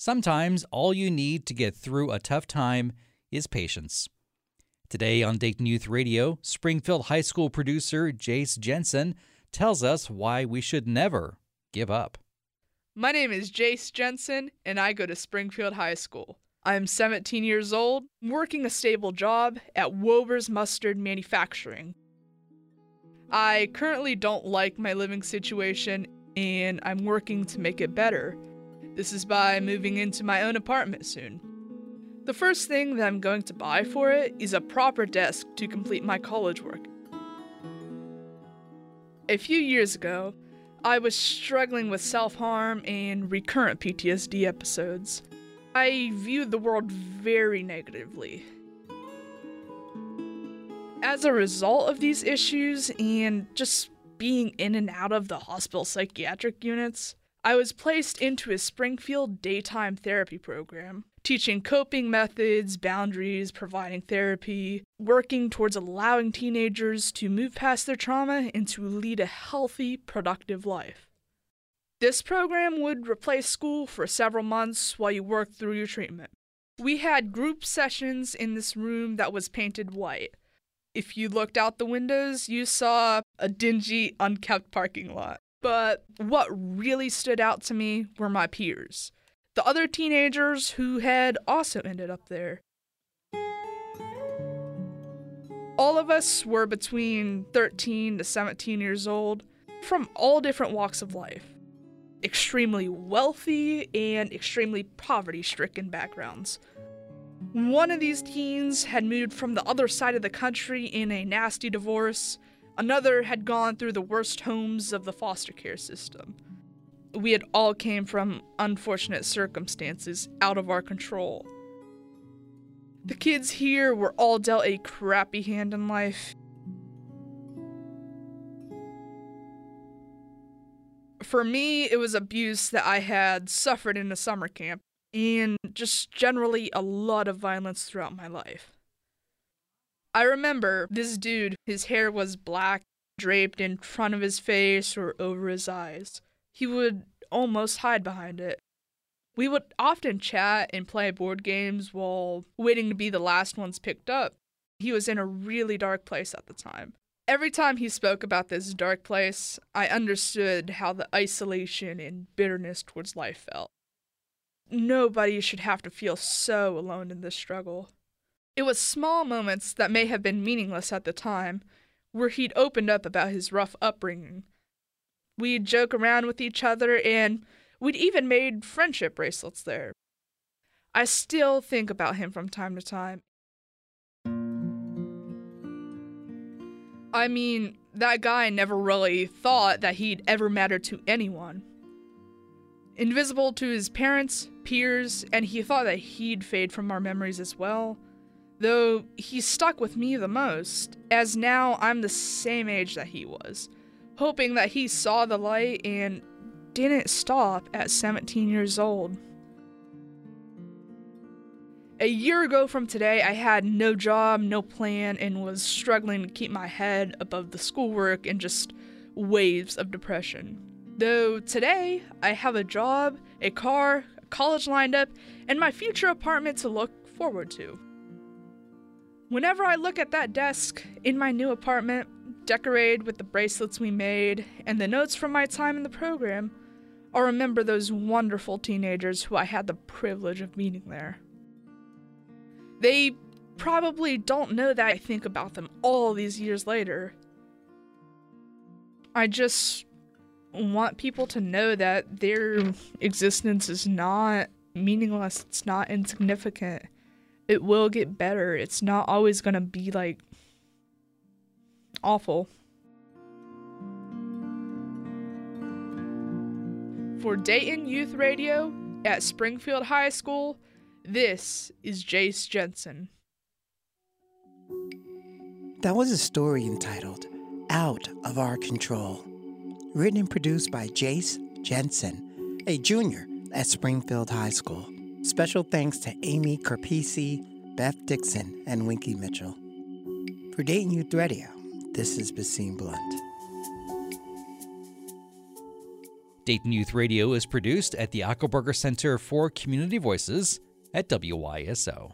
Sometimes all you need to get through a tough time is patience. Today on Dayton Youth Radio, Springfield High School producer Jace Jensen tells us why we should never give up. My name is Jace Jensen, and I go to Springfield High School. I am 17 years old, working a stable job at Woeber's Mustard Manufacturing. I currently don't like my living situation, and I'm working to make it better. This is by moving into my own apartment soon. The first thing that I'm going to buy for it is a proper desk to complete my college work. A few years ago, I was struggling with self harm and recurrent PTSD episodes. I viewed the world very negatively. As a result of these issues and just being in and out of the hospital psychiatric units, I was placed into a Springfield daytime therapy program teaching coping methods, boundaries, providing therapy, working towards allowing teenagers to move past their trauma and to lead a healthy, productive life. This program would replace school for several months while you worked through your treatment. We had group sessions in this room that was painted white. If you looked out the windows, you saw a dingy, unkept parking lot. But what really stood out to me were my peers the other teenagers who had also ended up there. All of us were between 13 to 17 years old from all different walks of life, extremely wealthy and extremely poverty stricken backgrounds. One of these teens had moved from the other side of the country in a nasty divorce, another had gone through the worst homes of the foster care system we had all came from unfortunate circumstances out of our control. The kids here were all dealt a crappy hand in life. For me, it was abuse that I had suffered in a summer camp, and just generally a lot of violence throughout my life. I remember this dude, his hair was black, draped in front of his face or over his eyes he would almost hide behind it. We would often chat and play board games while waiting to be the last ones picked up. He was in a really dark place at the time. Every time he spoke about this dark place, I understood how the isolation and bitterness towards life felt. Nobody should have to feel so alone in this struggle. It was small moments that may have been meaningless at the time, where he'd opened up about his rough upbringing We'd joke around with each other, and we'd even made friendship bracelets there. I still think about him from time to time. I mean, that guy never really thought that he'd ever matter to anyone. Invisible to his parents, peers, and he thought that he'd fade from our memories as well. Though he stuck with me the most, as now I'm the same age that he was hoping that he saw the light and didn't stop at 17 years old. A year ago from today, I had no job, no plan, and was struggling to keep my head above the schoolwork and just waves of depression. Though today, I have a job, a car, a college lined up, and my future apartment to look forward to. Whenever I look at that desk in my new apartment, decorated with the bracelets we made and the notes from my time in the program, I'll remember those wonderful teenagers who I had the privilege of meeting there. They probably don't know that I think about them all these years later. I just want people to know that their existence is not meaningless, it's not insignificant. It will get better. It's not always going to be like awful. For Dayton Youth Radio at Springfield High School, this is Jace Jensen. That was a story entitled Out of Our Control, written and produced by Jace Jensen, a junior at Springfield High School. Special thanks to Amy Carpisi, Beth Dixon, and Winky Mitchell. For Dayton Youth Radio, this is Basim Blunt. Dayton Youth Radio is produced at the Eichelberger Center for Community Voices at WYSO.